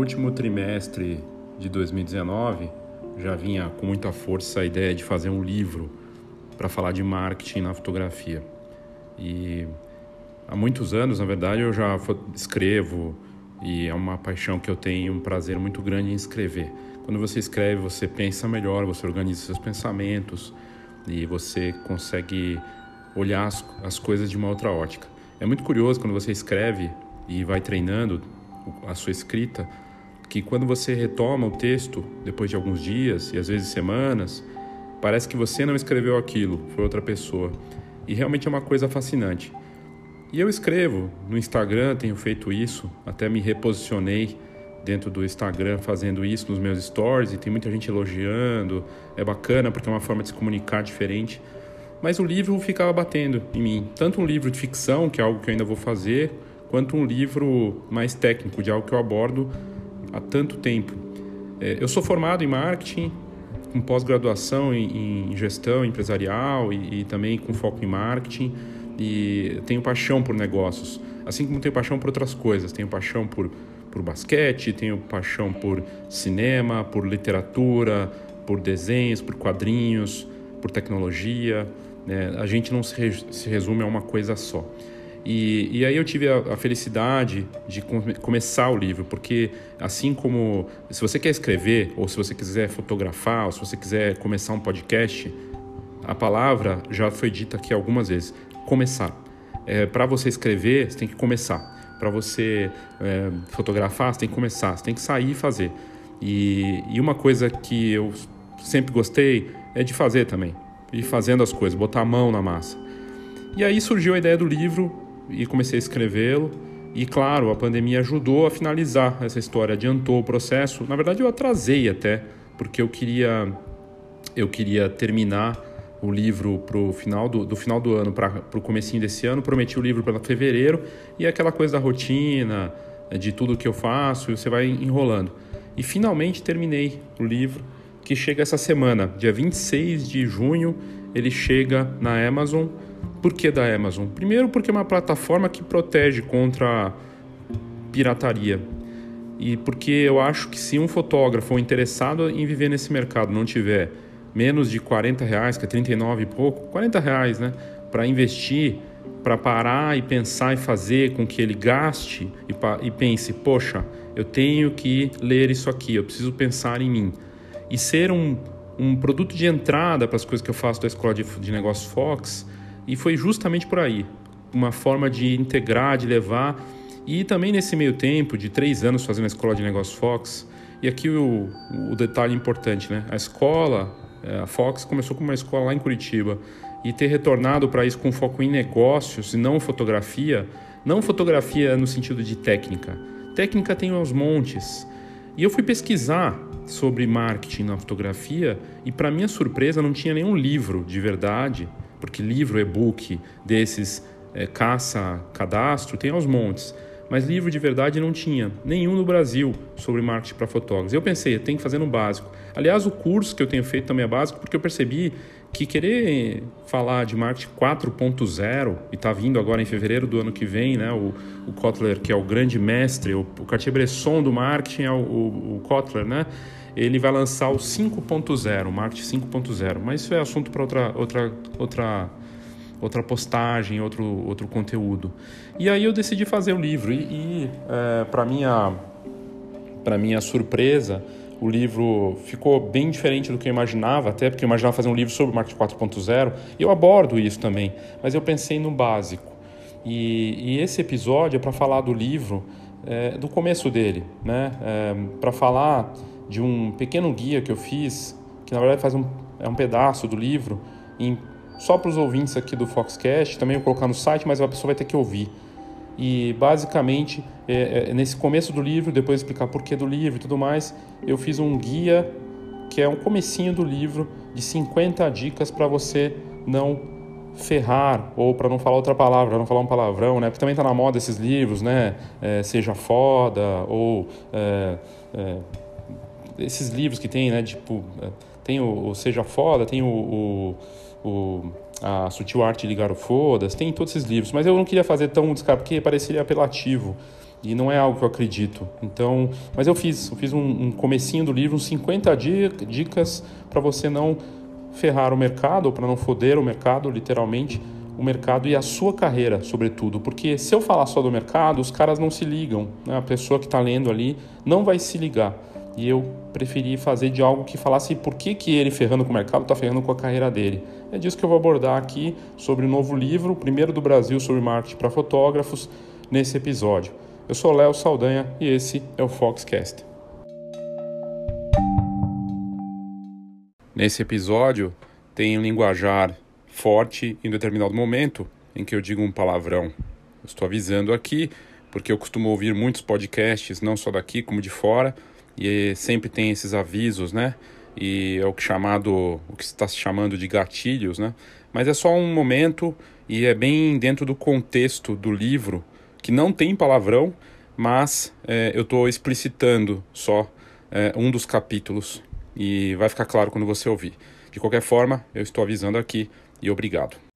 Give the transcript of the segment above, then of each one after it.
último trimestre de 2019 já vinha com muita força a ideia de fazer um livro para falar de marketing na fotografia. E há muitos anos, na verdade, eu já escrevo e é uma paixão que eu tenho, um prazer muito grande em escrever. Quando você escreve, você pensa melhor, você organiza seus pensamentos e você consegue olhar as, as coisas de uma outra ótica. É muito curioso quando você escreve e vai treinando a sua escrita, que quando você retoma o texto depois de alguns dias e às vezes semanas, parece que você não escreveu aquilo, foi outra pessoa. E realmente é uma coisa fascinante. E eu escrevo no Instagram, tenho feito isso, até me reposicionei dentro do Instagram fazendo isso nos meus stories e tem muita gente elogiando. É bacana porque é uma forma de se comunicar diferente. Mas o livro ficava batendo em mim, tanto um livro de ficção, que é algo que eu ainda vou fazer, quanto um livro mais técnico, de algo que eu abordo há tanto tempo. É, eu sou formado em marketing, com pós-graduação em, em, gestão empresarial e, e também com foco em marketing e tenho paixão por negócios, assim como tenho paixão por outras coisas. Tenho paixão por, por basquete, tenho paixão por cinema, por literatura, por desenhos, por quadrinhos, por tecnologia. Né? A gente não se, se resume a uma coisa só. E, e aí eu tive a, a felicidade de come, começar o livro, porque assim como se você quer escrever, ou se você quiser fotografar, ou se você quiser começar um podcast, a palavra já foi dita aqui algumas vezes começar. É, para você escrever, você tem que começar. Para você é, fotografar, você tem que começar. Você tem que sair e fazer. E, e uma coisa que eu sempre gostei é de fazer também. Ir fazendo as coisas, botar a mão na massa. E aí surgiu a ideia do livro e comecei a escrevê-lo. E claro, a pandemia ajudou a finalizar essa história, adiantou o processo. Na verdade, eu atrasei até, porque eu queria eu queria terminar o livro para o final do, do, final do ano para o comecinho desse ano, prometi o livro para fevereiro e aquela coisa da rotina, de tudo que eu faço, você vai enrolando. E finalmente terminei o livro, que chega essa semana, dia 26 de junho, ele chega na Amazon. Por que da Amazon? Primeiro porque é uma plataforma que protege contra pirataria. E porque eu acho que se um fotógrafo interessado em viver nesse mercado não tiver menos de 40 reais, que é 39 e pouco, 40 reais, né? Para investir, para parar e pensar e fazer com que ele gaste e, e pense, poxa, eu tenho que ler isso aqui, eu preciso pensar em mim. E ser um, um produto de entrada para as coisas que eu faço da Escola de, de Negócios Fox, e foi justamente por aí. Uma forma de integrar, de levar. E também nesse meio tempo, de três anos fazendo a Escola de Negócios Fox, e aqui o, o detalhe importante, né? A escola é, a Fox começou com uma escola lá em Curitiba e ter retornado para isso com foco em negócios e não fotografia, não fotografia no sentido de técnica. Técnica tem aos montes. E eu fui pesquisar sobre marketing na fotografia e para minha surpresa não tinha nenhum livro de verdade, porque livro, e-book desses é, caça cadastro tem aos montes mas livro de verdade não tinha, nenhum no Brasil sobre marketing para fotógrafos. Eu pensei, tenho que fazer no básico. Aliás, o curso que eu tenho feito também é básico, porque eu percebi que querer falar de marketing 4.0 e está vindo agora em fevereiro do ano que vem, né? O, o Kotler, que é o grande mestre, o, o Cartier-Bresson do marketing é o, o, o Kotler, né? Ele vai lançar o 5.0, o marketing 5.0, mas isso é assunto para outra outra outra outra postagem, outro, outro conteúdo. E aí eu decidi fazer o livro. E, e é, para minha para minha surpresa, o livro ficou bem diferente do que eu imaginava, até porque eu imaginava fazer um livro sobre marketing 4.0. E eu abordo isso também, mas eu pensei no básico. E, e esse episódio é para falar do livro, é, do começo dele, né? É, para falar de um pequeno guia que eu fiz, que na verdade faz um, é um pedaço do livro, em só para os ouvintes aqui do Foxcast, também vou colocar no site, mas a pessoa vai ter que ouvir. E basicamente, é, é, nesse começo do livro, depois explicar porquê do livro e tudo mais, eu fiz um guia que é um comecinho do livro de 50 dicas para você não ferrar, ou para não falar outra palavra, não falar um palavrão, né? Porque também está na moda esses livros, né? É, Seja foda, ou é, é esses livros que tem, né? Tipo, é, tem o, o Seja Foda, tem o, o o, a Sutil Arte de Ligar o Fodas, tem todos esses livros, mas eu não queria fazer tão descarado porque pareceria apelativo. e não é algo que eu acredito. Então, mas eu fiz, eu fiz um, um comecinho do livro, uns 50 dicas para você não ferrar o mercado, ou para não foder o mercado, literalmente, o mercado e a sua carreira, sobretudo. Porque se eu falar só do mercado, os caras não se ligam. Né? A pessoa que está lendo ali não vai se ligar. E eu preferi fazer de algo que falasse por que, que ele, ferrando com o mercado, está ferrando com a carreira dele. É disso que eu vou abordar aqui sobre o novo livro, o primeiro do Brasil sobre marketing para fotógrafos, nesse episódio. Eu sou Léo Saldanha e esse é o Foxcast. Nesse episódio tem um linguajar forte em determinado momento em que eu digo um palavrão. Eu estou avisando aqui porque eu costumo ouvir muitos podcasts, não só daqui como de fora, e sempre tem esses avisos, né? E é o que chamado, o que está se chamando de gatilhos, né? Mas é só um momento e é bem dentro do contexto do livro que não tem palavrão, mas é, eu estou explicitando só é, um dos capítulos e vai ficar claro quando você ouvir. De qualquer forma, eu estou avisando aqui e obrigado.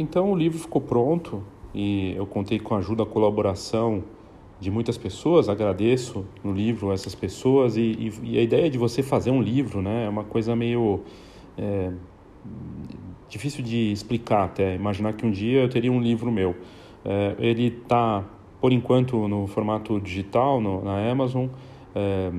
Então o livro ficou pronto e eu contei com a ajuda, a colaboração de muitas pessoas. Agradeço no livro essas pessoas e, e, e, a ideia de você fazer um livro, né, é uma coisa meio é, difícil de explicar até. Imaginar que um dia eu teria um livro meu. É, ele está, por enquanto, no formato digital no, na Amazon. É,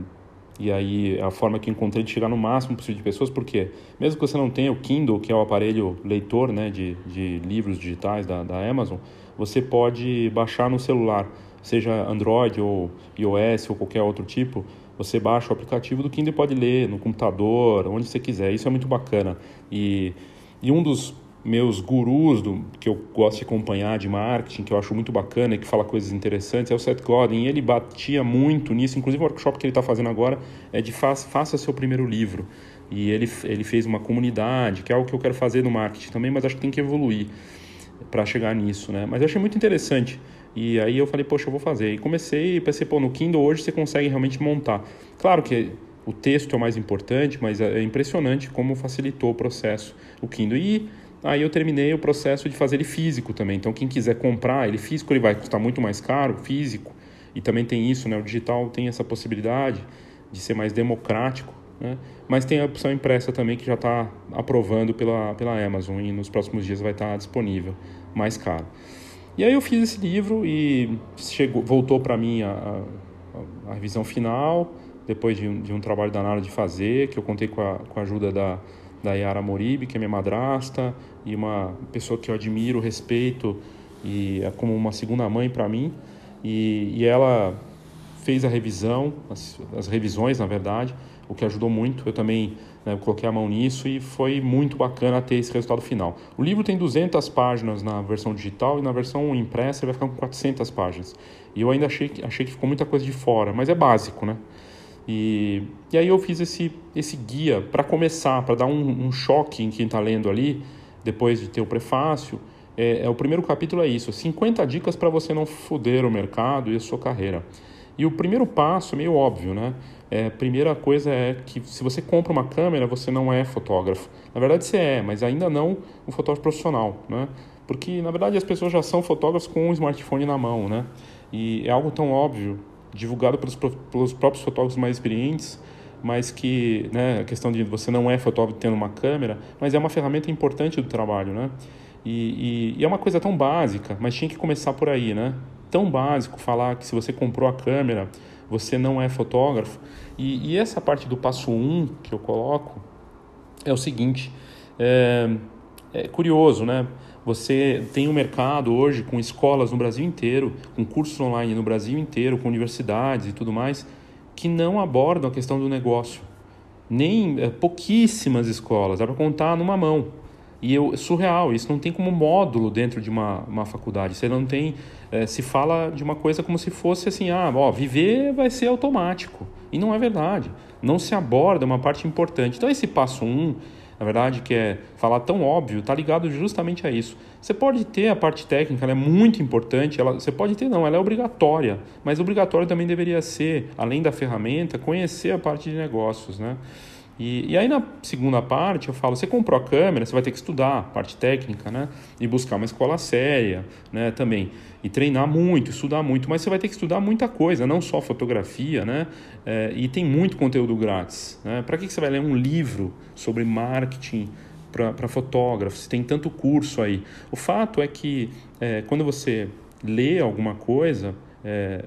e aí a forma que encontrei de chegar no máximo possível de pessoas, porque mesmo que você não tenha o Kindle, que é o aparelho leitor né, de, de livros digitais da, da Amazon, você pode baixar no celular, seja Android ou iOS ou qualquer outro tipo, você baixa o aplicativo do Kindle e pode ler no computador, onde você quiser. Isso é muito bacana. E, e um dos meus gurus do, que eu gosto de acompanhar de marketing, que eu acho muito bacana e que fala coisas interessantes, é o Seth Godin. Ele batia muito nisso, inclusive o workshop que ele está fazendo agora é de faça, faça seu primeiro livro. E ele, ele fez uma comunidade, que é algo que eu quero fazer no marketing também, mas acho que tem que evoluir para chegar nisso, né? Mas eu achei muito interessante. E aí eu falei, poxa, eu vou fazer. E comecei e pensei, pô, no Kindle hoje você consegue realmente montar. Claro que o texto é o mais importante, mas é impressionante como facilitou o processo o Kindle. E aí eu terminei o processo de fazer ele físico também. Então quem quiser comprar ele físico, ele vai custar muito mais caro, físico. E também tem isso, né? O digital tem essa possibilidade de ser mais democrático, né? Mas tem a opção impressa também que já está aprovando pela, pela Amazon e nos próximos dias vai estar disponível, mais caro. E aí eu fiz esse livro e chegou, voltou para mim a, a, a, revisão final, depois de um, de um trabalho danado de fazer, que eu contei com a, com a ajuda da, da Yara Moribe, que é minha madrasta, e uma pessoa que eu admiro, respeito, e é como uma segunda mãe para mim. E, e ela fez a revisão, as, as revisões, na verdade, o que ajudou muito. Eu também né, coloquei a mão nisso e foi muito bacana ter esse resultado final. O livro tem 200 páginas na versão digital e na versão impressa ele vai ficar com 400 páginas. E eu ainda achei, achei que ficou muita coisa de fora, mas é básico, né? E, e aí eu fiz esse, esse guia para começar, para dar um, um, choque em quem está lendo ali, depois de ter o prefácio. É, é, o primeiro capítulo é isso: 50 dicas para você não foder o mercado e a sua carreira. E o primeiro passo é meio óbvio, né? É, primeira coisa é que se você compra uma câmera, você não é fotógrafo. Na verdade, você é, mas ainda não um fotógrafo profissional, né? Porque, na verdade, as pessoas já são fotógrafos com um smartphone na mão, né? E é algo tão óbvio, divulgado pelos, pelos próprios fotógrafos mais experientes, mas que, né, a questão de você não é fotógrafo tendo uma câmera, mas é uma ferramenta importante do trabalho, né? E, e, e é uma coisa tão básica, mas tinha que começar por aí, né? Tão básico falar que se você comprou a câmera você não é fotógrafo. E, e essa parte do passo 1 um que eu coloco é o seguinte: é, é curioso, né? Você tem um mercado hoje com escolas no Brasil inteiro, com cursos online no Brasil inteiro, com universidades e tudo mais, que não abordam a questão do negócio. Nem é, pouquíssimas escolas, dá para contar numa mão. E eu, é surreal, isso não tem como módulo dentro de uma, uma faculdade. Você não tem. É, se fala de uma coisa como se fosse assim: ah, ó, viver vai ser automático. E não é verdade. Não se aborda uma parte importante. Então, esse passo 1, um, na verdade, que é falar tão óbvio, está ligado justamente a isso. Você pode ter a parte técnica, ela é muito importante, ela, você pode ter, não, ela é obrigatória, mas obrigatório também deveria ser, além da ferramenta, conhecer a parte de negócios, né? E, e, aí na segunda parte eu falo, você comprou a câmera, você vai ter que estudar a parte técnica, né? E buscar uma escola séria, né? Também. E treinar muito, estudar muito. Mas você vai ter que estudar muita coisa, não só fotografia, né? É, e tem muito conteúdo grátis. Né? Para que você vai ler um livro sobre marketing para fotógrafos? Tem tanto curso aí. O fato é que é, quando você lê alguma coisa... É,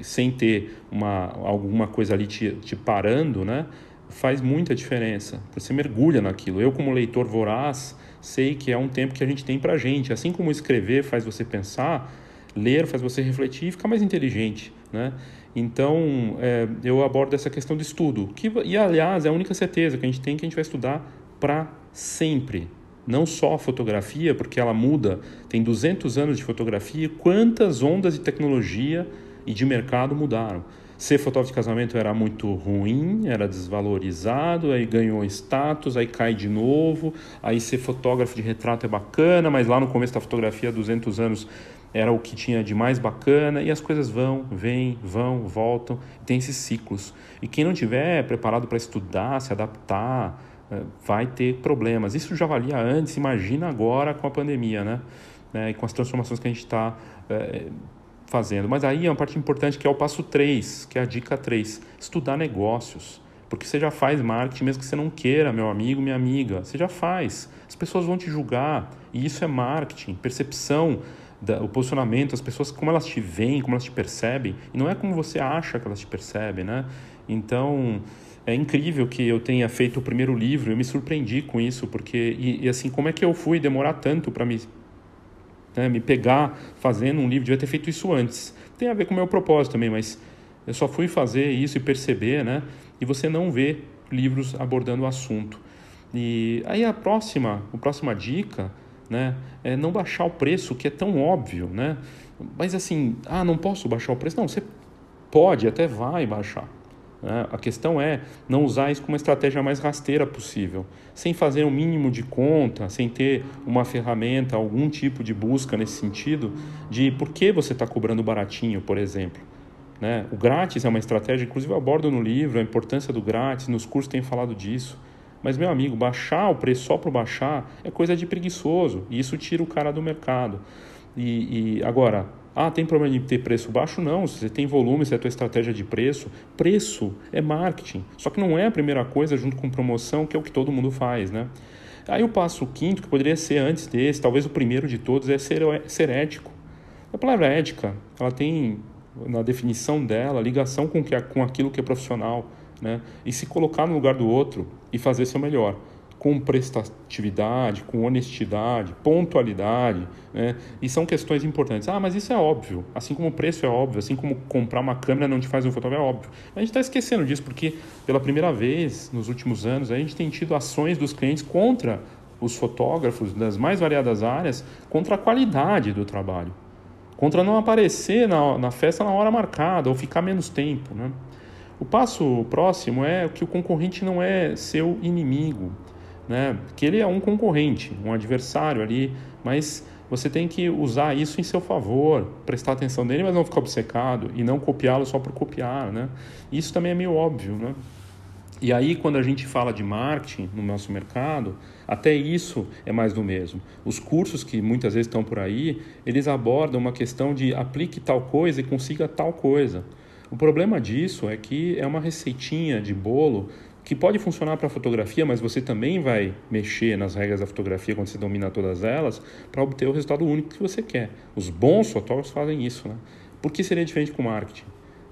sem ter uma, alguma coisa ali te, te parando, né? Faz muita diferença. Você mergulha naquilo. Eu, como leitor voraz, sei que é um tempo que a gente tem para gente. Assim como escrever faz você pensar, ler faz você refletir e ficar mais inteligente, né? Então, é, eu abordo essa questão do estudo. Que, e, aliás, é a única certeza que a gente tem que a gente vai estudar para sempre. Não só a fotografia, porque ela muda. Tem 200 anos de fotografia. Quantas ondas de tecnologia e de mercado mudaram? Ser fotógrafo de casamento era muito ruim, era desvalorizado, aí ganhou status, aí cai de novo. Aí ser fotógrafo de retrato é bacana, mas lá no começo da fotografia, 200 anos, era o que tinha de mais bacana. E as coisas vão, vêm, vão, voltam. Tem esses ciclos. E quem não tiver preparado para estudar, se adaptar, eh, vai ter problemas. Isso já valia antes, imagina agora com a pandemia, né? né? E com as transformações que a gente está eh, fazendo. Mas aí é uma parte importante que é o passo 3, que é a dica 3, estudar negócios. Porque você já faz marketing, mesmo que você não queira, meu amigo, minha amiga, você já faz. As pessoas vão te julgar, e isso é marketing, percepção, da, o posicionamento, as pessoas, como elas te veem, como elas te percebem, e não é como você acha que elas te percebem, né? Então, é incrível que eu tenha feito o primeiro livro, eu me surpreendi com isso, porque, e, e assim, como é que eu fui demorar tanto para me né, me pegar fazendo um livro, devia ter feito isso antes. Tem a ver com o meu propósito também, mas eu só fui fazer isso e perceber, né? E você não vê livros abordando o assunto. E aí a próxima, a próxima dica, né, é não baixar o preço, que é tão óbvio, né? Mas assim, ah, não posso baixar o preço? Não, você pode, até vai baixar. Né? A questão é não usar isso como uma estratégia mais rasteira possível, sem fazer um mínimo de conta, sem ter uma ferramenta, algum tipo de busca nesse sentido, de por que você está cobrando baratinho, por exemplo. Né? O grátis é uma estratégia, inclusive eu abordo no livro a importância do grátis, nos cursos tenho falado disso. Mas, meu amigo, baixar o preço só para baixar é coisa de preguiçoso, e isso tira o cara do mercado. E, e agora, ah, tem problema de ter preço baixo? Não, se você tem volume, se é a tua estratégia de preço, preço é marketing. Só que não é a primeira coisa junto com promoção, que é o que todo mundo faz, né? Aí o passo quinto, que poderia ser antes desse, talvez o primeiro de todos, é ser, ser ético. A palavra ética, ela tem, na definição dela, ligação com, que, com aquilo que é profissional, né? E se colocar no lugar do outro e fazer seu melhor com prestatividade, com honestidade, pontualidade, né? E são questões importantes. Ah, mas isso é óbvio. Assim como o preço é óbvio, assim como comprar uma câmera não te faz um fotógrafo é óbvio. A gente está esquecendo disso porque, pela primeira vez nos últimos anos, a gente tem tido ações dos clientes contra os fotógrafos das mais variadas áreas, contra a qualidade do trabalho, contra não aparecer na, na festa na hora marcada ou ficar menos tempo, né? O passo próximo é que o concorrente não é seu inimigo né? Que ele é um concorrente, um adversário ali, mas você tem que usar isso em seu favor, prestar atenção nele, mas não ficar obcecado e não copiá-lo só por copiar, né? Isso também é meio óbvio, né? E aí, quando a gente fala de marketing no nosso mercado, até isso é mais do mesmo. Os cursos que muitas vezes estão por aí, eles abordam uma questão de aplique tal coisa e consiga tal coisa. O problema disso é que é uma receitinha de bolo que pode funcionar para fotografia, mas você também vai mexer nas regras da fotografia quando você domina todas elas para obter o resultado único que você quer. Os bons fotógrafos fazem isso, né? Por que seria diferente com marketing?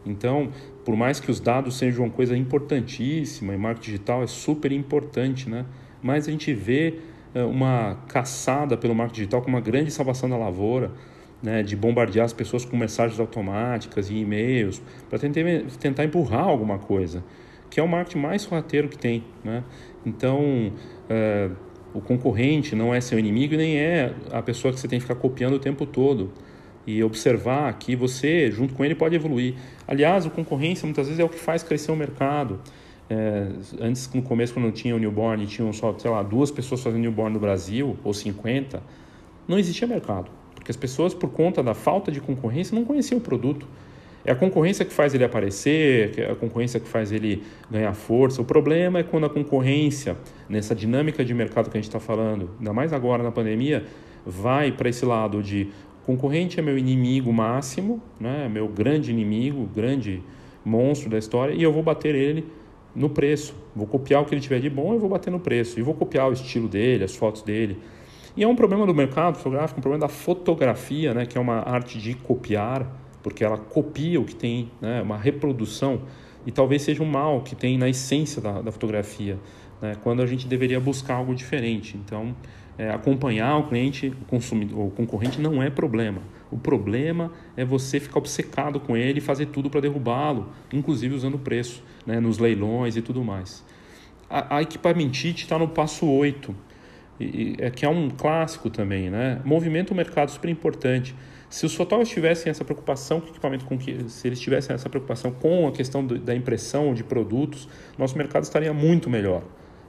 Então, por mais que os dados sejam uma coisa importantíssima, e marketing digital é super importante, né? Mas a gente vê eh, uma caçada pelo marketing digital como uma grande salvação da lavoura, né, de bombardear as pessoas com mensagens automáticas e e-mails para tentar, tentar empurrar alguma coisa que é o marketing mais sorrateiro que tem. Né? Então, é, o concorrente não é seu inimigo nem é a pessoa que você tem que ficar copiando o tempo todo. E observar que você, junto com ele, pode evoluir. Aliás, a concorrência muitas vezes é o que faz crescer o mercado. É, antes, no começo, quando tinha o newborn, tinham só, sei lá, duas pessoas fazendo newborn no Brasil, ou 50, não existia mercado. Porque as pessoas, por conta da falta de concorrência, não conheciam o produto. É a concorrência que faz ele aparecer, é a concorrência que faz ele ganhar força. O problema é quando a concorrência, nessa dinâmica de mercado que a gente está falando, ainda mais agora na pandemia, vai para esse lado de concorrente é meu inimigo máximo, né? meu grande inimigo, grande monstro da história, e eu vou bater ele no preço. Vou copiar o que ele tiver de bom e vou bater no preço. E vou copiar o estilo dele, as fotos dele. E é um problema do mercado fotográfico, um problema da fotografia, né? que é uma arte de copiar porque ela copia o que tem, né, uma reprodução, e talvez seja um mal que tem na essência da, da fotografia, né, quando a gente deveria buscar algo diferente. Então, é, acompanhar o cliente, o, consumidor, o concorrente não é problema. O problema é você ficar obcecado com ele e fazer tudo para derrubá-lo, inclusive usando preço, né, nos leilões e tudo mais. A, a equipamentite está no passo 8, e, é, que é um clássico também. Né? Movimento o mercado super importante. Se os fotógrafos tivessem essa preocupação com equipamento, com que, se eles tivessem essa preocupação com a questão do, da impressão de produtos, nosso mercado estaria muito melhor.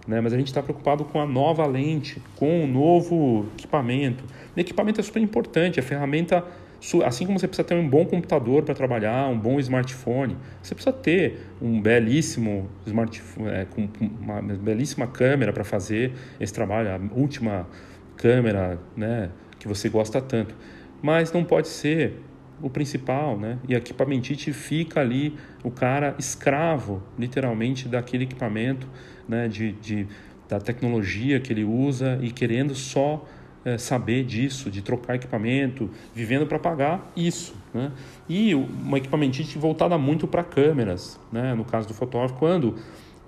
Né? Mas a gente está preocupado com a nova lente, com o novo equipamento. O equipamento é super importante, a ferramenta, assim como você precisa ter um bom computador para trabalhar, um bom smartphone, você precisa ter um belíssimo smartphone, é, com uma belíssima câmera para fazer esse trabalho, a última câmera né, que você gosta tanto mas não pode ser o principal, né? E a equipamentite fica ali, o cara escravo, literalmente, daquele equipamento, né? De, de da tecnologia que ele usa e querendo só é, saber disso, de trocar equipamento, vivendo para pagar isso, né? E uma equipamentite voltada muito para câmeras, né? No caso do fotógrafo, quando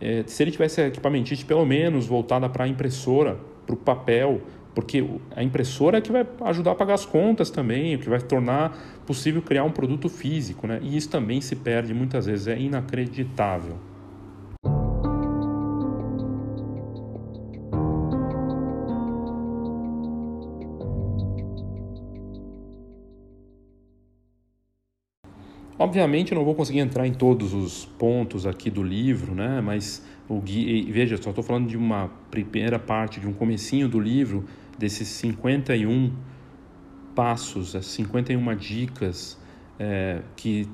é, se ele tivesse equipamentite pelo menos voltada para a impressora, para o papel, porque a impressora é que vai ajudar a pagar as contas também, o que vai tornar possível criar um produto físico, né? E isso também se perde muitas vezes, é inacreditável. Obviamente eu não vou conseguir entrar em todos os pontos aqui do livro, né? Mas o guia, veja, só estou falando de uma primeira parte, de um comecinho do livro desses 51 passos, as 51 dicas é, que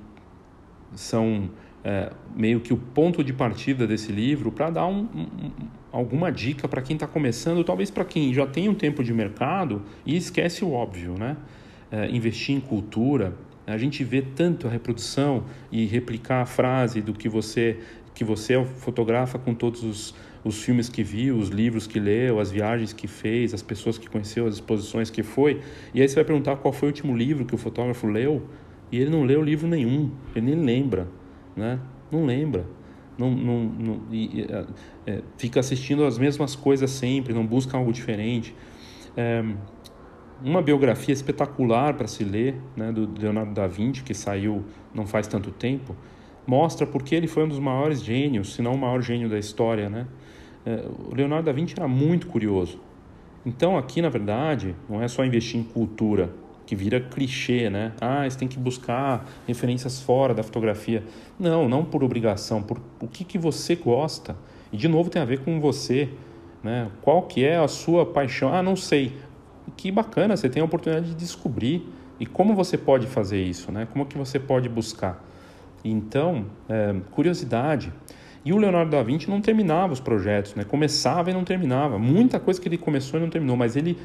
são é, meio que o ponto de partida desse livro para dar um, um, alguma dica para quem está começando, talvez para quem já tem um tempo de mercado e esquece o óbvio, né? É, investir em cultura. A gente vê tanto a reprodução e replicar a frase do que você que você fotografa com todos os os filmes que viu, os livros que leu, as viagens que fez, as pessoas que conheceu, as exposições que foi. E aí você vai perguntar qual foi o último livro que o fotógrafo leu, e ele não leu livro nenhum, ele nem lembra, né? Não lembra. Não, não, não e, é, é, fica assistindo as mesmas coisas sempre, não busca algo diferente. É, uma biografia espetacular para se ler, né, do Leonardo da Vinci, que saiu não faz tanto tempo, mostra porque ele foi um dos maiores gênios, se não o maior gênio da história, né? É, o Leonardo da Vinci era muito curioso. Então, aqui, na verdade, não é só investir em cultura, que vira clichê, né? Ah, você tem que buscar referências fora da fotografia. Não, não por obrigação, por o que, que você gosta. E, de novo, tem a ver com você, né? Qual que é a sua paixão? Ah, não sei. Que bacana, você tem a oportunidade de descobrir. E como você pode fazer isso, né? Como que você pode buscar? Então, é, curiosidade. E o Leonardo da Vinci não terminava os projetos, né? começava e não terminava. Muita coisa que ele começou e não terminou, mas ele,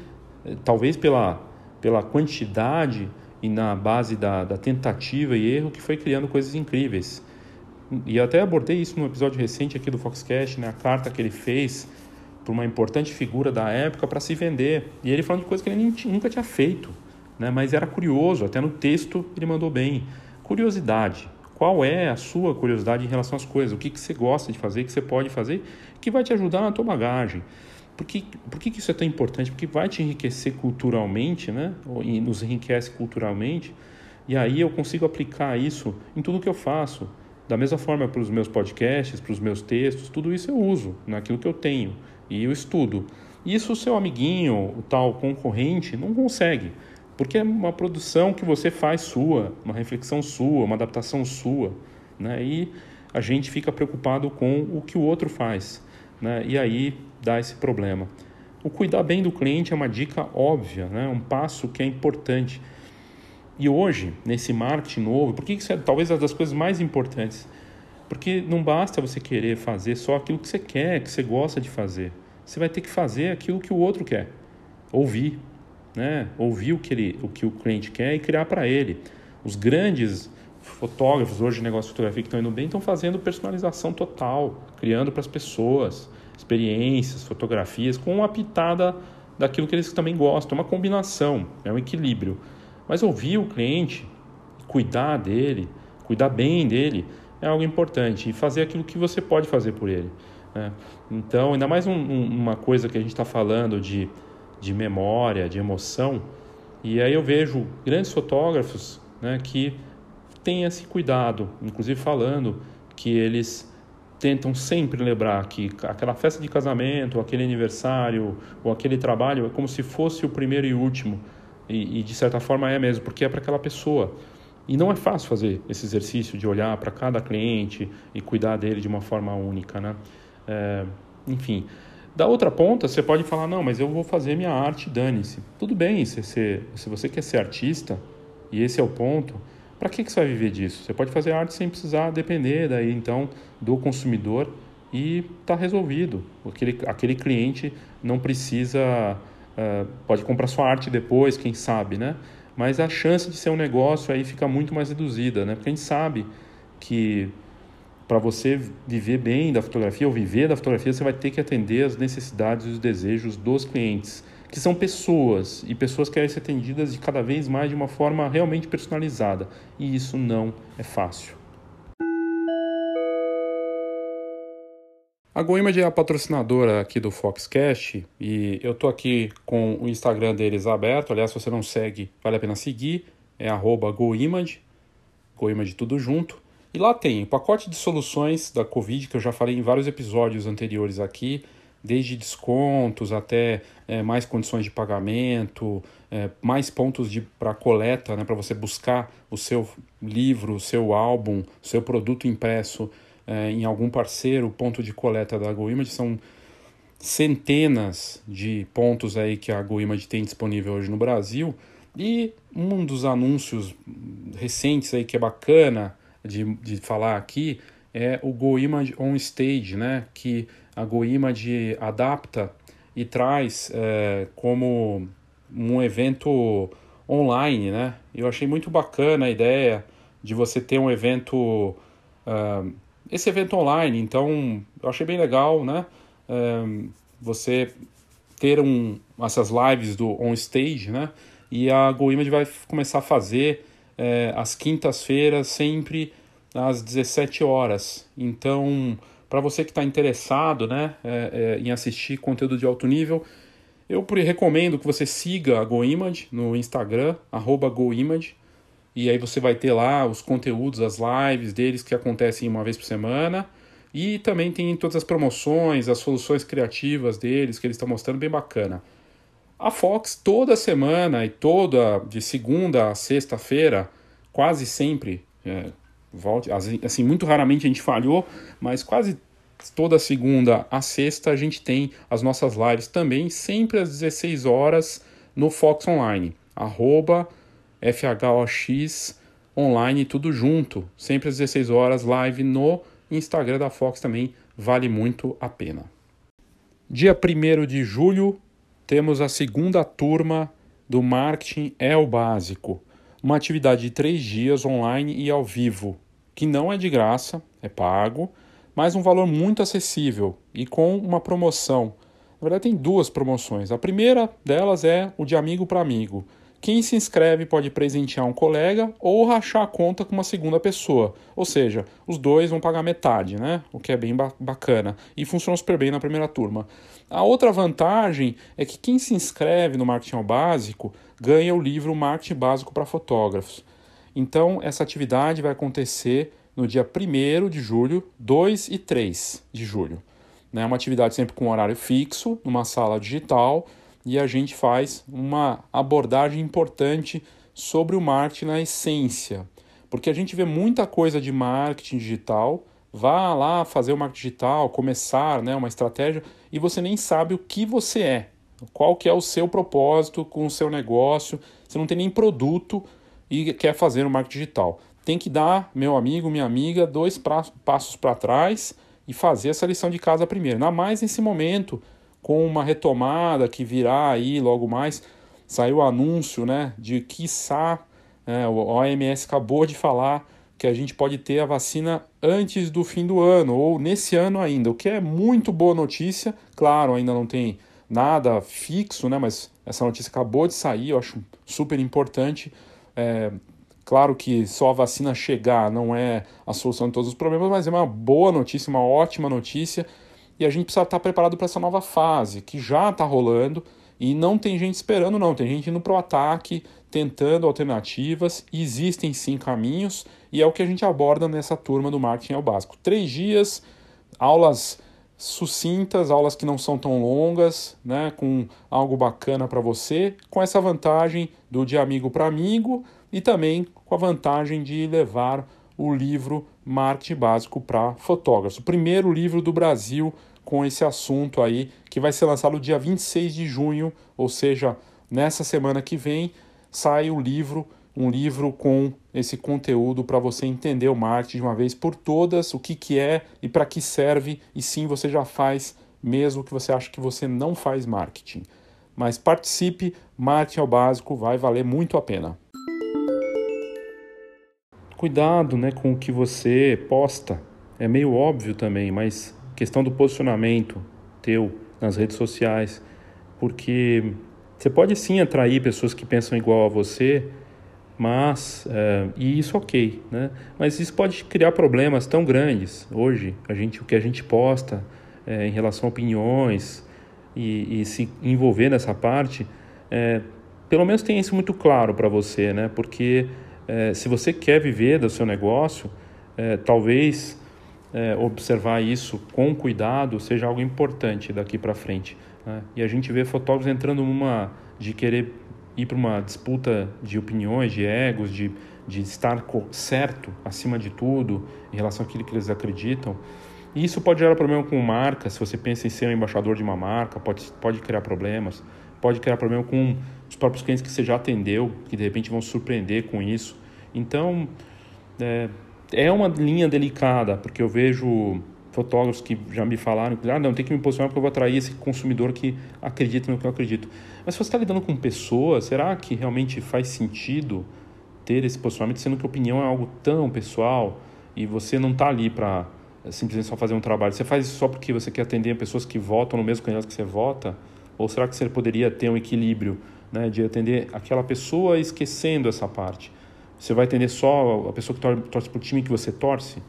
eh, talvez pela, pela quantidade e na base da, da tentativa e erro, que foi criando coisas incríveis. E até abordei isso no episódio recente aqui do Foxcast, né? a carta que ele fez para uma importante figura da época para se vender. E ele falando de coisas que ele nunca tinha feito, né? mas era curioso, até no texto ele mandou bem. Curiosidade. Qual é a sua curiosidade em relação às coisas? O que, que você gosta de fazer, que você pode fazer, que vai te ajudar na tua bagagem. Por que, por que, que isso é tão importante? Porque vai te enriquecer culturalmente, né? E nos enriquece culturalmente. E aí eu consigo aplicar isso em tudo que eu faço. Da mesma forma para os meus podcasts, para os meus textos, tudo isso eu uso naquilo que eu tenho e eu estudo. Isso o seu amiguinho, o tal concorrente, não consegue. Porque é uma produção que você faz sua, uma reflexão sua, uma adaptação sua. Né? E a gente fica preocupado com o que o outro faz, né? E aí dá esse problema. O cuidar bem do cliente é uma dica óbvia, né? um passo que é importante. E hoje, nesse marketing novo, por que isso é talvez uma das coisas mais importantes? Porque não basta você querer fazer só aquilo que você quer, que você gosta de fazer. Você vai ter que fazer aquilo que o outro quer. Ouvir, né? Ouvir o que, ele, o que o cliente quer e criar para ele. Os grandes fotógrafos hoje de negócio de fotografia que estão indo bem estão fazendo personalização total, criando para as pessoas experiências, fotografias com uma pitada daquilo que eles também gostam, uma combinação, é um equilíbrio. Mas ouvir o cliente, cuidar dele, cuidar bem dele, é algo importante e fazer aquilo que você pode fazer por ele. Né? Então, ainda mais um, um, uma coisa que a gente está falando de, de memória, de emoção, e aí eu vejo grandes fotógrafos né, que têm esse cuidado, inclusive falando que eles tentam sempre lembrar que aquela festa de casamento, aquele aniversário, ou aquele trabalho é como se fosse o primeiro e último. E, e de certa forma é mesmo, porque é para aquela pessoa. E não é fácil fazer esse exercício de olhar para cada cliente e cuidar dele de uma forma única, né? É, enfim. Da outra ponta, você pode falar, não, mas eu vou fazer minha arte, dane-se. Tudo bem, se, se, se você quer ser artista, e esse é o ponto, para que, que você vai viver disso? Você pode fazer arte sem precisar depender daí, então, do consumidor e está resolvido. Aquele, aquele cliente não precisa, uh, pode comprar sua arte depois, quem sabe, né? Mas a chance de ser um negócio aí fica muito mais reduzida, né? Porque a gente sabe que para você viver bem da fotografia ou viver da fotografia, você vai ter que atender as necessidades e os desejos dos clientes, que são pessoas, e pessoas querem ser atendidas de cada vez mais de uma forma realmente personalizada, e isso não é fácil. A GoImage é a patrocinadora aqui do Foxcast e eu tô aqui com o Instagram deles aberto. Aliás, se você não segue, vale a pena seguir. É arroba GoImage, GoImage tudo junto. E lá tem o pacote de soluções da Covid, que eu já falei em vários episódios anteriores aqui, desde descontos até é, mais condições de pagamento, é, mais pontos para coleta, né, para você buscar o seu livro, o seu álbum, o seu produto impresso é, em algum parceiro, ponto de coleta da GoImage, são centenas de pontos aí que a GoImage tem disponível hoje no Brasil. E um dos anúncios recentes aí que é bacana de, de falar aqui é o GoImage On Stage, né? que a GoImage adapta e traz é, como um evento online. Né? Eu achei muito bacana a ideia de você ter um evento uh, esse evento online. Então, eu achei bem legal, né? Um, você ter um, essas lives do on stage, né? E a GoImage vai começar a fazer é, às quintas-feiras, sempre às 17 horas. Então, para você que está interessado né, é, é, em assistir conteúdo de alto nível, eu recomendo que você siga a GoImage no Instagram, GoImage. E aí você vai ter lá os conteúdos, as lives deles que acontecem uma vez por semana. E também tem todas as promoções, as soluções criativas deles que eles estão mostrando, bem bacana. A Fox toda semana e toda de segunda a sexta-feira, quase sempre, é, volte, assim, muito raramente a gente falhou, mas quase toda segunda a sexta a gente tem as nossas lives também, sempre às 16 horas no Fox Online. Arroba FHOX online, tudo junto, sempre às 16 horas, live no Instagram da Fox também, vale muito a pena. Dia 1 de julho, temos a segunda turma do Marketing é o Básico, uma atividade de três dias online e ao vivo, que não é de graça, é pago, mas um valor muito acessível e com uma promoção. Na verdade, tem duas promoções. A primeira delas é o de amigo para amigo quem se inscreve pode presentear um colega ou rachar a conta com uma segunda pessoa. Ou seja, os dois vão pagar metade, né? O que é bem bacana. E funciona super bem na primeira turma. A outra vantagem é que quem se inscreve no Marketing ao Básico ganha o livro Marketing Básico para Fotógrafos. Então, essa atividade vai acontecer no dia 1 de julho, 2 e 3 de julho. É uma atividade sempre com horário fixo, numa sala digital e a gente faz uma abordagem importante sobre o marketing na essência, porque a gente vê muita coisa de marketing digital vá lá fazer o marketing digital, começar né, uma estratégia e você nem sabe o que você é, qual que é o seu propósito com o seu negócio, você não tem nem produto e quer fazer o marketing digital. Tem que dar, meu amigo, minha amiga, dois passos para trás e fazer essa lição de casa primeiro. Ainda mais nesse momento, com uma retomada que virá aí logo mais, saiu o anúncio né, de quiçá, é, o OMS acabou de falar que a gente pode ter a vacina antes do fim do ano ou nesse ano ainda, o que é muito boa notícia. Claro, ainda não tem nada fixo, né, mas essa notícia acabou de sair, eu acho super importante. É, Claro que só a vacina chegar não é a solução de todos os problemas, mas é uma boa notícia, uma ótima notícia. E a gente precisa estar preparado para essa nova fase, que já está rolando e não tem gente esperando, não. Tem gente indo para o ataque, tentando alternativas. Existem sim caminhos e é o que a gente aborda nessa turma do marketing ao básico. Três dias, aulas sucintas, aulas que não são tão longas, né, com algo bacana para você, com essa vantagem do de amigo para amigo e também com a vantagem de levar o livro Marketing Básico para fotógrafos. O primeiro livro do Brasil com esse assunto aí, que vai ser lançado dia 26 de junho, ou seja, nessa semana que vem, sai o livro, um livro com esse conteúdo para você entender o marketing de uma vez por todas, o que, que é e para que serve, e sim você já faz, mesmo que você ache que você não faz marketing. Mas participe, marketing é o básico, vai valer muito a pena cuidado né, com o que você posta. É meio óbvio também, mas questão do posicionamento teu nas redes sociais, porque você pode sim atrair pessoas que pensam igual a você, mas é, e isso ok, né? Mas isso pode criar problemas tão grandes hoje. A gente, o que a gente posta é, em relação a opiniões e, e, se envolver nessa parte, é, pelo menos tenha isso muito claro para você, né? Porque é, se você quer viver do seu negócio, é, talvez é, observar isso com cuidado seja algo importante daqui para frente. Né? E a gente vê fotógrafos entrando numa de querer ir para uma disputa de opiniões, de egos, de, de estar certo acima de tudo em relação àquilo que eles acreditam. E isso pode gerar problema com marca, se você pensa em ser um embaixador de uma marca, pode, pode criar problemas. Pode criar problema com os próprios clientes que você já atendeu, que de repente vão surpreender com isso. Então, é, é uma linha delicada, porque eu vejo fotógrafos que já me falaram ah, não, tem que me posicionar porque eu vou atrair esse consumidor que acredita no que eu acredito. Mas se você está lidando com pessoas, será que realmente faz sentido ter esse posicionamento, sendo que a opinião é algo tão pessoal e você não está ali para simplesmente só fazer um trabalho? Você faz isso só porque você quer atender pessoas que votam no mesmo candidato que você vota? Ou será que você poderia ter um equilíbrio né, de atender aquela pessoa esquecendo essa parte? Você vai atender só a pessoa que torce para o time que você torce?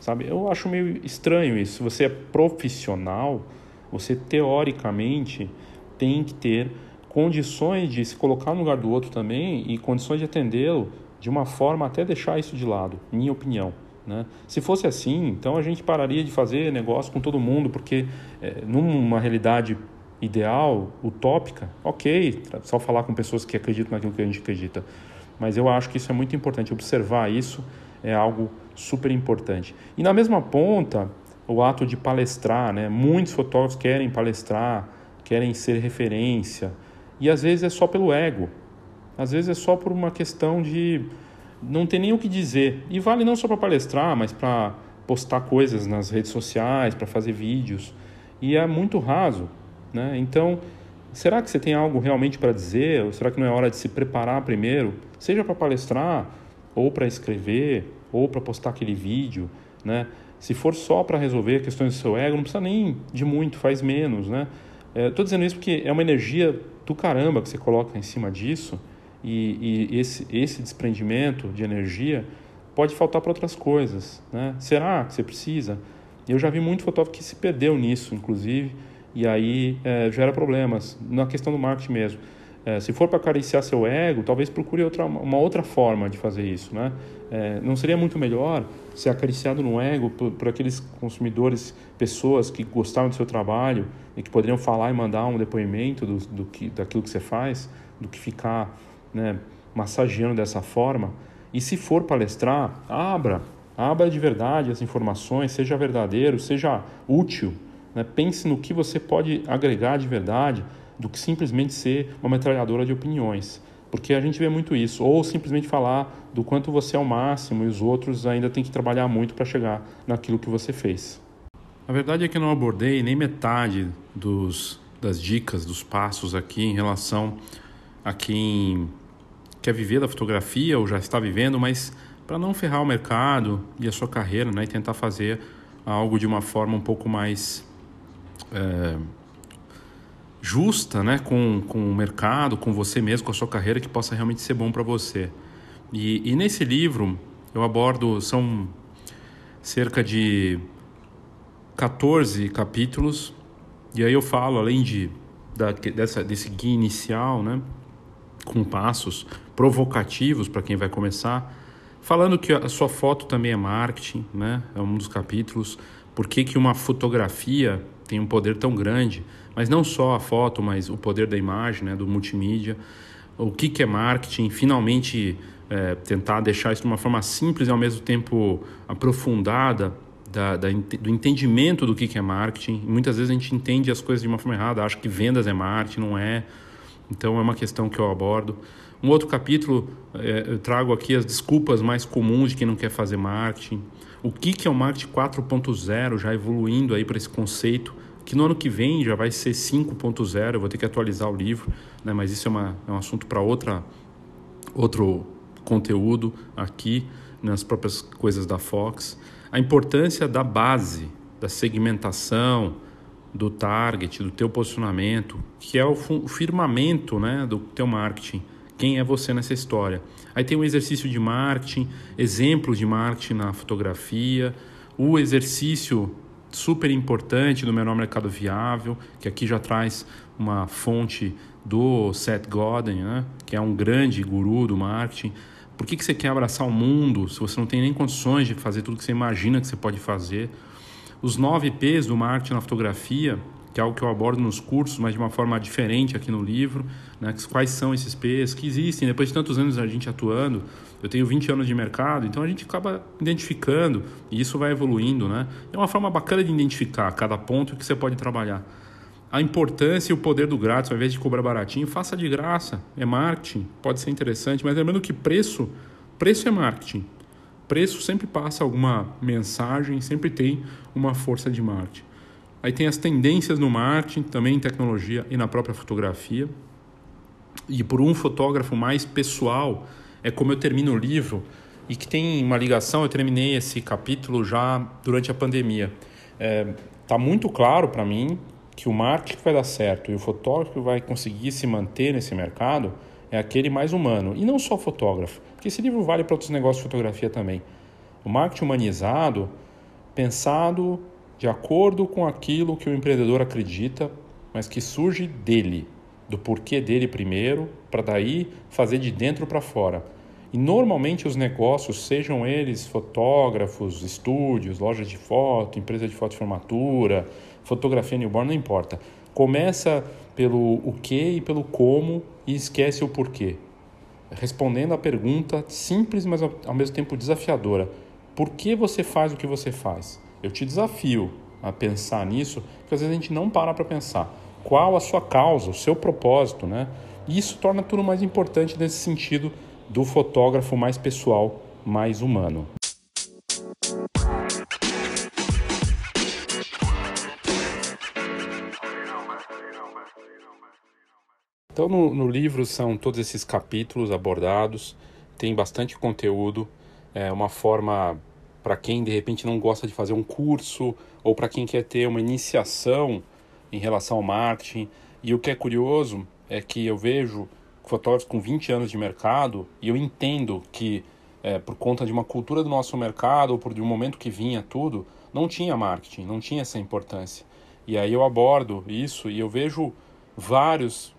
Sabe? Eu acho meio estranho isso. Se você é profissional, você teoricamente tem que ter condições de se colocar no lugar do outro também e condições de atendê-lo de uma forma até deixar isso de lado, minha opinião. Né? Se fosse assim, então a gente pararia de fazer negócio com todo mundo, porque é, numa realidade ideal, utópica, ok, só falar com pessoas que acreditam naquilo que a gente acredita. Mas eu acho que isso é muito importante, observar isso é algo super importante. E na mesma ponta, o ato de palestrar, né? Muitos fotógrafos querem palestrar, querem ser referência, e às vezes é só pelo ego. Às vezes é só por uma questão de não ter nem o que dizer. E vale não só para palestrar, mas para postar coisas nas redes sociais, para fazer vídeos. E é muito raso. Né? Então, será que você tem algo realmente para dizer? Ou será que não é hora de se preparar primeiro? Seja para palestrar, ou para escrever, ou para postar aquele vídeo. Né? Se for só para resolver questões do seu ego, não precisa nem de muito, faz menos. Né? Estou é, dizendo isso porque é uma energia do caramba que você coloca em cima disso. E, e esse, esse desprendimento de energia pode faltar para outras coisas. Né? Será que você precisa? Eu já vi muito fotógrafo que se perdeu nisso, inclusive e aí é, gera problemas na questão do marketing mesmo. É, se for para acariciar seu ego, talvez procure outra, uma outra forma de fazer isso. Né? É, não seria muito melhor ser acariciado no ego por, por, aqueles consumidores, pessoas que gostaram do seu trabalho e que poderiam falar e mandar um depoimento do, do que, daquilo que você faz, do que ficar né, massageando dessa forma? E se for palestrar, abra, Abra de verdade as informações, seja verdadeiro, seja útil. Né? Pense no que você pode agregar de verdade do que simplesmente ser uma metralhadora de opiniões. Porque a gente vê muito isso. Ou simplesmente falar do quanto você é o máximo e os outros ainda têm que trabalhar muito para chegar naquilo que você fez. A verdade é que eu não abordei nem metade dos, das dicas, dos passos aqui em relação a quem quer viver da fotografia ou já está vivendo, mas para não ferrar o mercado e a sua carreira, né, e tentar fazer algo de uma forma um pouco mais é, justa, né, com, com o mercado, com você mesmo, com a sua carreira, que possa realmente ser bom para você. E, e nesse livro eu abordo são cerca de 14 capítulos e aí eu falo além de da, dessa, desse guia inicial, né, com passos provocativos para quem vai começar Falando que a sua foto também é marketing, né? É um dos capítulos. Por que, que uma fotografia tem um poder tão grande? Mas não só a foto, mas o poder da imagem, né? Do multimídia. O que, que é marketing? Finalmente é, tentar deixar isso de uma forma simples e ao mesmo tempo aprofundada da, da, do entendimento do que, que é marketing. Muitas vezes a gente entende as coisas de uma forma errada, acha que vendas é marketing, não é. Então é uma questão que eu abordo. Um outro capítulo, é, eu trago aqui as desculpas mais comuns de quem não quer fazer marketing. O que, que é o marketing 4.0, já evoluindo aí para esse conceito, que no ano que vem já vai ser 5.0, eu vou ter que atualizar o livro, né? mas isso é, uma, é um assunto para outra outro conteúdo aqui nas próprias coisas da Fox. A importância da base, da segmentação, do target, do teu posicionamento, que é o firmamento né, do teu marketing quem é você nessa história. Aí tem um exercício de marketing, exemplos de marketing na fotografia, o exercício super importante do menor mercado viável, que aqui já traz uma fonte do Seth Godin, né? que é um grande guru do marketing. Por que, que você quer abraçar o mundo se você não tem nem condições de fazer tudo que você imagina que você pode fazer? Os nove P's do marketing na fotografia, que é algo que eu abordo nos cursos, mas de uma forma diferente aqui no livro. Né? Quais são esses P's que existem? Depois de tantos anos a gente atuando, eu tenho 20 anos de mercado, então a gente acaba identificando e isso vai evoluindo. Né? É uma forma bacana de identificar cada ponto que você pode trabalhar. A importância e o poder do grátis, ao invés de cobrar baratinho, faça de graça. É marketing, pode ser interessante, mas lembrando que preço, preço é marketing. Preço sempre passa alguma mensagem, sempre tem uma força de marketing. Aí tem as tendências no marketing, também em tecnologia e na própria fotografia. E por um fotógrafo mais pessoal, é como eu termino o livro e que tem uma ligação. Eu terminei esse capítulo já durante a pandemia. É, tá muito claro para mim que o marketing que vai dar certo e o fotógrafo que vai conseguir se manter nesse mercado é aquele mais humano. E não só fotógrafo, porque esse livro vale para outros negócios de fotografia também. O marketing humanizado, pensado de acordo com aquilo que o empreendedor acredita, mas que surge dele, do porquê dele primeiro, para daí fazer de dentro para fora. E normalmente os negócios, sejam eles fotógrafos, estúdios, lojas de foto, empresa de foto de formatura, fotografia newborn, não importa. Começa pelo o que e pelo como e esquece o porquê. Respondendo a pergunta simples, mas ao mesmo tempo desafiadora: por que você faz o que você faz? Eu te desafio a pensar nisso, porque às vezes a gente não para para pensar. Qual a sua causa, o seu propósito, né? E isso torna tudo mais importante nesse sentido do fotógrafo mais pessoal, mais humano. Então, no, no, livro são todos esses capítulos abordados, tem bastante conteúdo, é uma forma para quem de repente não gosta de fazer um curso ou para quem quer ter uma iniciação em relação ao marketing. E o que é curioso é que eu vejo fotógrafos com 20 anos de mercado e eu entendo que é, por conta de uma cultura do nosso mercado ou por de um momento que vinha tudo, não tinha marketing, não tinha essa importância. E aí eu abordo isso e eu vejo vários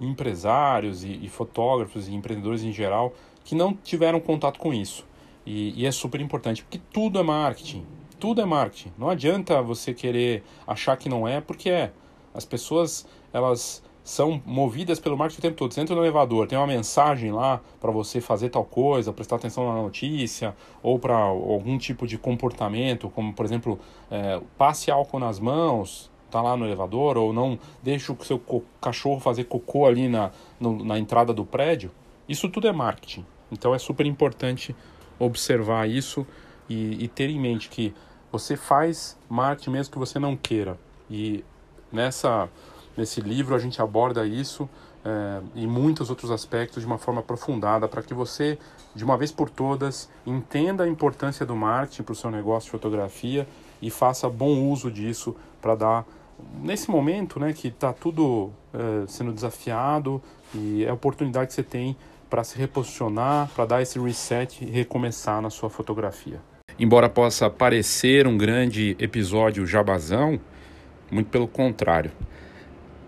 empresários e, e fotógrafos e empreendedores em geral que não tiveram contato com isso. E, e, é super importante, porque tudo é marketing. Tudo é marketing. Não adianta você querer achar que não é, porque é. As pessoas, elas são movidas pelo marketing o tempo todo. Você entra no elevador, tem uma mensagem lá para você fazer tal coisa, prestar atenção na notícia, ou para algum tipo de comportamento, como por exemplo, é, passe álcool nas mãos, tá lá no elevador, ou não deixe o seu cachorro fazer cocô ali na, no, na entrada do prédio. Isso tudo é marketing. Então é super importante observar isso e, e ter em mente que você faz marketing mesmo que você não queira. E nessa Nesse livro a gente aborda isso é, e muitos outros aspectos de uma forma aprofundada para que você, de uma vez por todas, entenda a importância do marketing para o seu negócio de fotografia e faça bom uso disso para dar nesse momento, né, que está tudo é, sendo desafiado e é a oportunidade que você tem para se reposicionar, para dar esse reset e recomeçar na sua fotografia. Embora possa parecer um grande episódio jabazão, muito pelo contrário.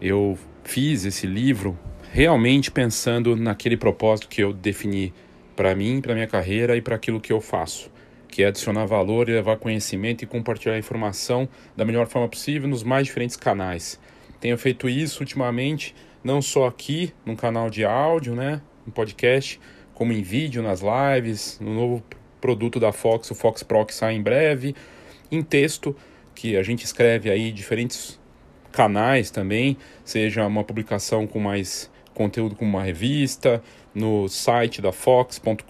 Eu fiz esse livro realmente pensando naquele propósito que eu defini para mim, para minha carreira e para aquilo que eu faço, que é adicionar valor e levar conhecimento e compartilhar informação da melhor forma possível nos mais diferentes canais. Tenho feito isso ultimamente, não só aqui no canal de áudio, né, no podcast, como em vídeo, nas lives, no novo produto da Fox, o Fox Pro que sai em breve, em texto, que a gente escreve aí diferentes canais também, seja uma publicação com mais conteúdo como uma revista, no site da fox.com.br,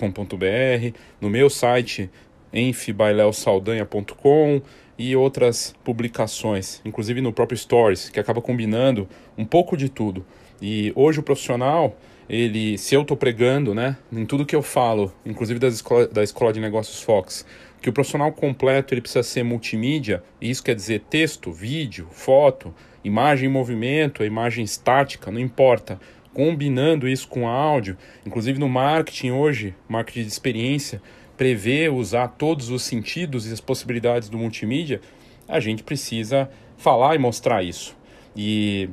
no meu site enfbaileosaldanha.com e outras publicações, inclusive no próprio Stories, que acaba combinando um pouco de tudo. E hoje o profissional, ele, se eu estou pregando, né, em tudo que eu falo, inclusive das escola, da Escola de Negócios Fox, que o profissional completo ele precisa ser multimídia, e isso quer dizer texto, vídeo, foto, imagem em movimento, imagem estática, não importa. Combinando isso com áudio, inclusive no marketing hoje, marketing de experiência, prevê usar todos os sentidos e as possibilidades do multimídia, a gente precisa falar e mostrar isso. E,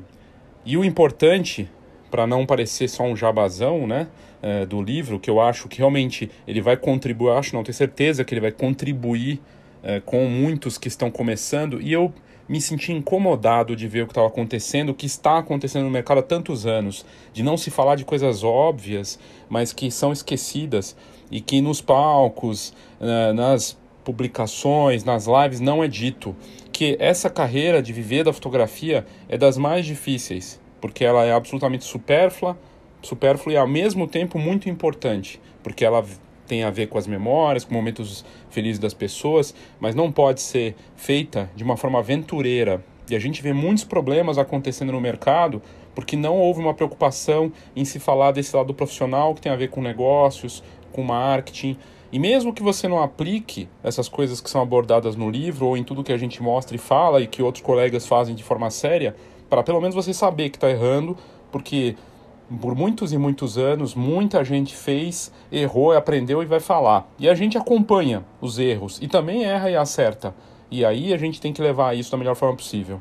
e o importante, para não parecer só um jabazão, né? É, do livro, que eu acho que realmente ele vai contribuir, acho não, tenho certeza que ele vai contribuir é, com muitos que estão começando, e eu me senti incomodado de ver o que estava acontecendo, o que está acontecendo no mercado há tantos anos, de não se falar de coisas óbvias, mas que são esquecidas e que nos palcos, eh, nas publicações, nas lives não é dito que essa carreira de viver da fotografia é das mais difíceis, porque ela é absolutamente supérflua, supérflua e ao mesmo tempo muito importante, porque ela tem a ver com as memórias, com momentos felizes das pessoas, mas não pode ser feita de uma forma aventureira. E a gente vê muitos problemas acontecendo no mercado porque não houve uma preocupação em se falar desse lado profissional que tem a ver com negócios, com marketing. E mesmo que você não aplique essas coisas que são abordadas no livro ou em tudo que a gente mostra e fala e que outros colegas fazem de forma séria, para pelo menos você saber que está errando, porque por muitos e muitos anos, muita gente fez, errou, aprendeu e vai falar. E a gente acompanha os erros e também erra e acerta. E aí a gente tem que levar isso da melhor forma possível.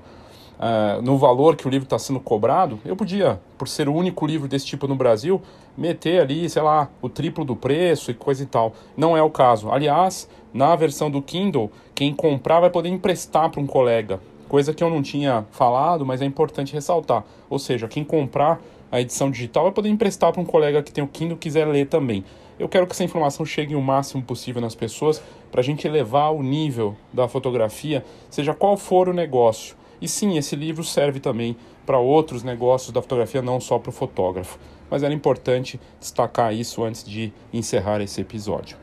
Uh, no valor que o livro está sendo cobrado, eu podia, por ser o único livro desse tipo no Brasil, meter ali, sei lá, o triplo do preço e coisa e tal. Não é o caso. Aliás, na versão do Kindle, quem comprar vai poder emprestar para um colega. Coisa que eu não tinha falado, mas é importante ressaltar. Ou seja, quem comprar a edição digital, vai poder emprestar para um colega que tem o Kindle quiser ler também. Eu quero que essa informação chegue o máximo possível nas pessoas para a gente elevar o nível da fotografia, seja qual for o negócio. E sim, esse livro serve também para outros negócios da fotografia, não só para o fotógrafo. Mas era importante destacar isso antes de encerrar esse episódio.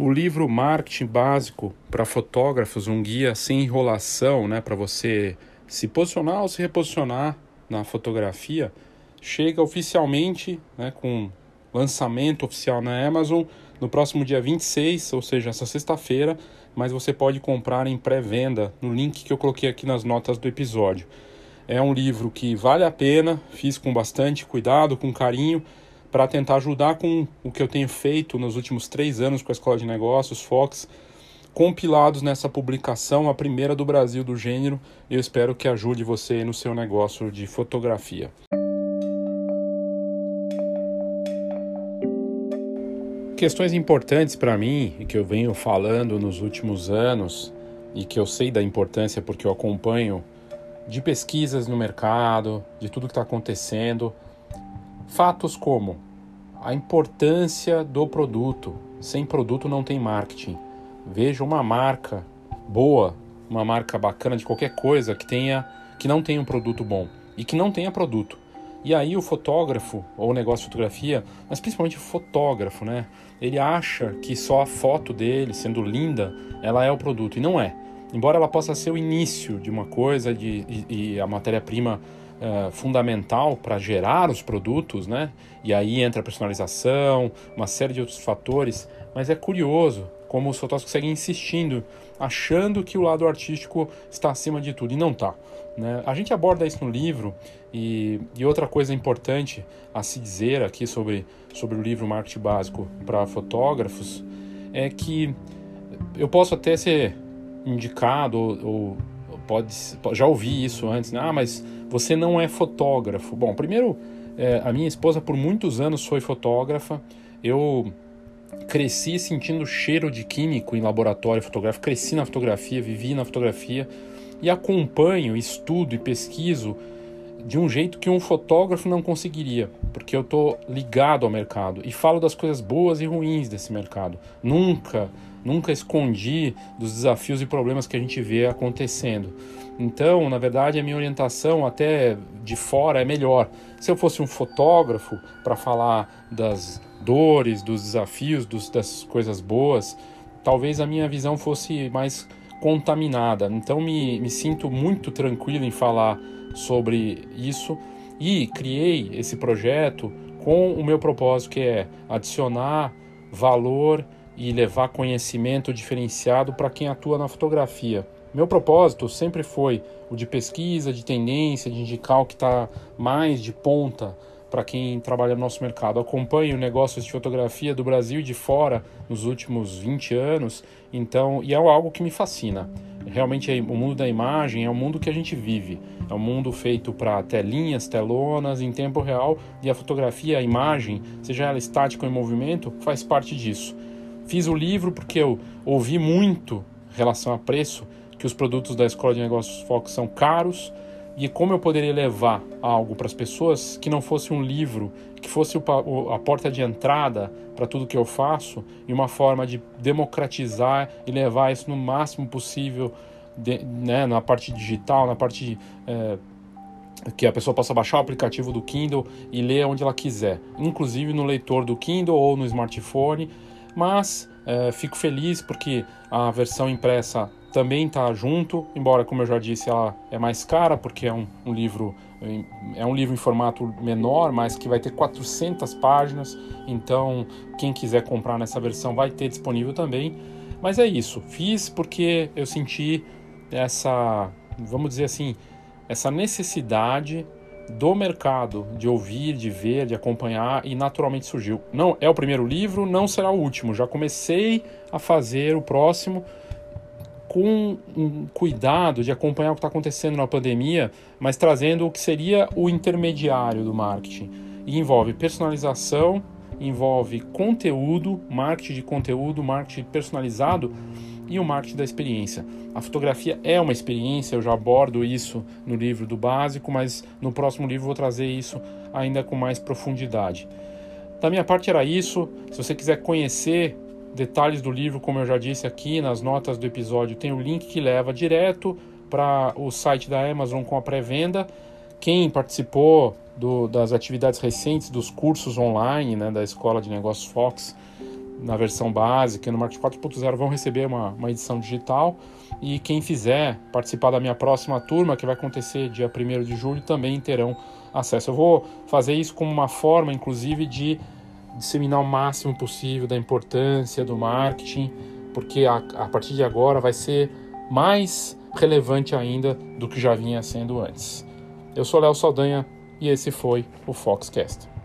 O livro Marketing Básico para Fotógrafos, um guia sem enrolação, né, para você se posicionar ou se reposicionar na fotografia, chega oficialmente, né, com lançamento oficial na Amazon no próximo dia 26, ou seja, essa sexta-feira, mas você pode comprar em pré-venda no link que eu coloquei aqui nas notas do episódio. É um livro que vale a pena, fiz com bastante cuidado, com carinho para tentar ajudar com o que eu tenho feito nos últimos três anos com a Escola de Negócios, Fox, compilados nessa publicação, a primeira do Brasil do gênero. Eu espero que ajude você no seu negócio de fotografia. questões importantes para mim e que eu venho falando nos últimos anos e que eu sei da importância porque eu acompanho de pesquisas no mercado, de tudo que está acontecendo. Fatos como a importância do produto. Sem produto não tem marketing. Veja uma marca boa, uma marca bacana de qualquer coisa que tenha que não tenha um produto bom e que não tenha produto. E aí o fotógrafo ou o negócio de fotografia, mas principalmente o fotógrafo, né? Ele acha que só a foto dele, sendo linda, ela é o produto e não é. Embora ela possa ser o início de uma coisa de, e, e a matéria-prima uh, fundamental para gerar os produtos, né? E aí entra a personalização, uma série de outros fatores. Mas é curioso como os fotógrafos seguem insistindo, achando que o lado artístico está acima de tudo e não está. Né? A gente aborda isso no livro e, e, outra coisa importante a se dizer aqui sobre, sobre o livro Marketing Básico para Fotógrafos é que eu posso até ser indicado ou, ou pode já ouvi isso antes, né? ah, mas você não é fotógrafo. Bom, primeiro, é, a minha esposa por muitos anos foi fotógrafa. Eu cresci sentindo cheiro de químico em laboratório fotográfico, cresci na fotografia, vivi na fotografia e acompanho, estudo e pesquiso de um jeito que um fotógrafo não conseguiria, porque eu estou ligado ao mercado e falo das coisas boas e ruins desse mercado. Nunca, nunca escondi dos desafios e problemas que a gente vê acontecendo. Então, na verdade, a minha orientação até de fora é melhor. Se eu fosse um fotógrafo para falar das dores, dos desafios, dos, das coisas boas, talvez a minha visão fosse mais contaminada. Então, me, me sinto muito tranquilo em falar sobre isso e criei esse projeto com o meu propósito que é adicionar valor e levar conhecimento diferenciado para quem atua na fotografia. Meu propósito sempre foi o de pesquisa, de tendência, de indicar o que está mais de ponta para quem trabalha no nosso mercado. Acompanho negócios de fotografia do Brasil e de fora nos últimos 20 anos, então, e é algo que me fascina. Realmente o mundo da imagem é o mundo que a gente vive. É um mundo feito para telinhas, telonas em tempo real e a fotografia, a imagem, seja ela estática ou em movimento, faz parte disso. Fiz o livro porque eu ouvi muito em relação a preço que os produtos da Escola de Negócios Fox são caros e como eu poderia levar algo para as pessoas que não fosse um livro, que fosse a porta de entrada para tudo que eu faço e uma forma de democratizar e levar isso no máximo possível de, né, na parte digital, na parte é, que a pessoa possa baixar o aplicativo do Kindle e ler onde ela quiser, inclusive no leitor do Kindle ou no smartphone. Mas é, fico feliz porque a versão impressa também está junto, embora, como eu já disse, ela é mais cara porque é um, um, livro é um livro em formato menor, mas que vai ter 400 páginas. Então, quem quiser comprar nessa versão vai ter disponível também. Mas é isso, fiz porque eu senti essa, vamos dizer assim, essa necessidade do mercado de ouvir, de ver, de acompanhar e naturalmente surgiu. Não é o primeiro livro, não será o último. Já comecei a fazer o próximo com um cuidado de acompanhar o que está acontecendo na pandemia, mas trazendo o que seria o intermediário do marketing. E envolve personalização, envolve conteúdo, marketing de conteúdo, marketing personalizado e o marketing da experiência. A fotografia é uma experiência, eu já abordo isso no livro do básico, mas no próximo livro vou trazer isso ainda com mais profundidade. Da minha parte era isso. Se você quiser conhecer detalhes do livro, como eu já disse aqui nas notas do episódio, tem o link que leva direto para o site da Amazon com a pré-venda. Quem participou do, das atividades recentes dos cursos online né, da Escola de Negócios Fox, na versão básica, no Marketing 4.0, vão receber uma, uma edição digital. E quem fizer participar da minha próxima turma, que vai acontecer dia 1 de julho, também terão acesso. Eu vou fazer isso como uma forma, inclusive, de disseminar o máximo possível da importância do marketing, porque a, a partir de agora vai ser mais relevante ainda do que já vinha sendo antes. Eu sou Léo Saldanha e esse foi o Foxcast.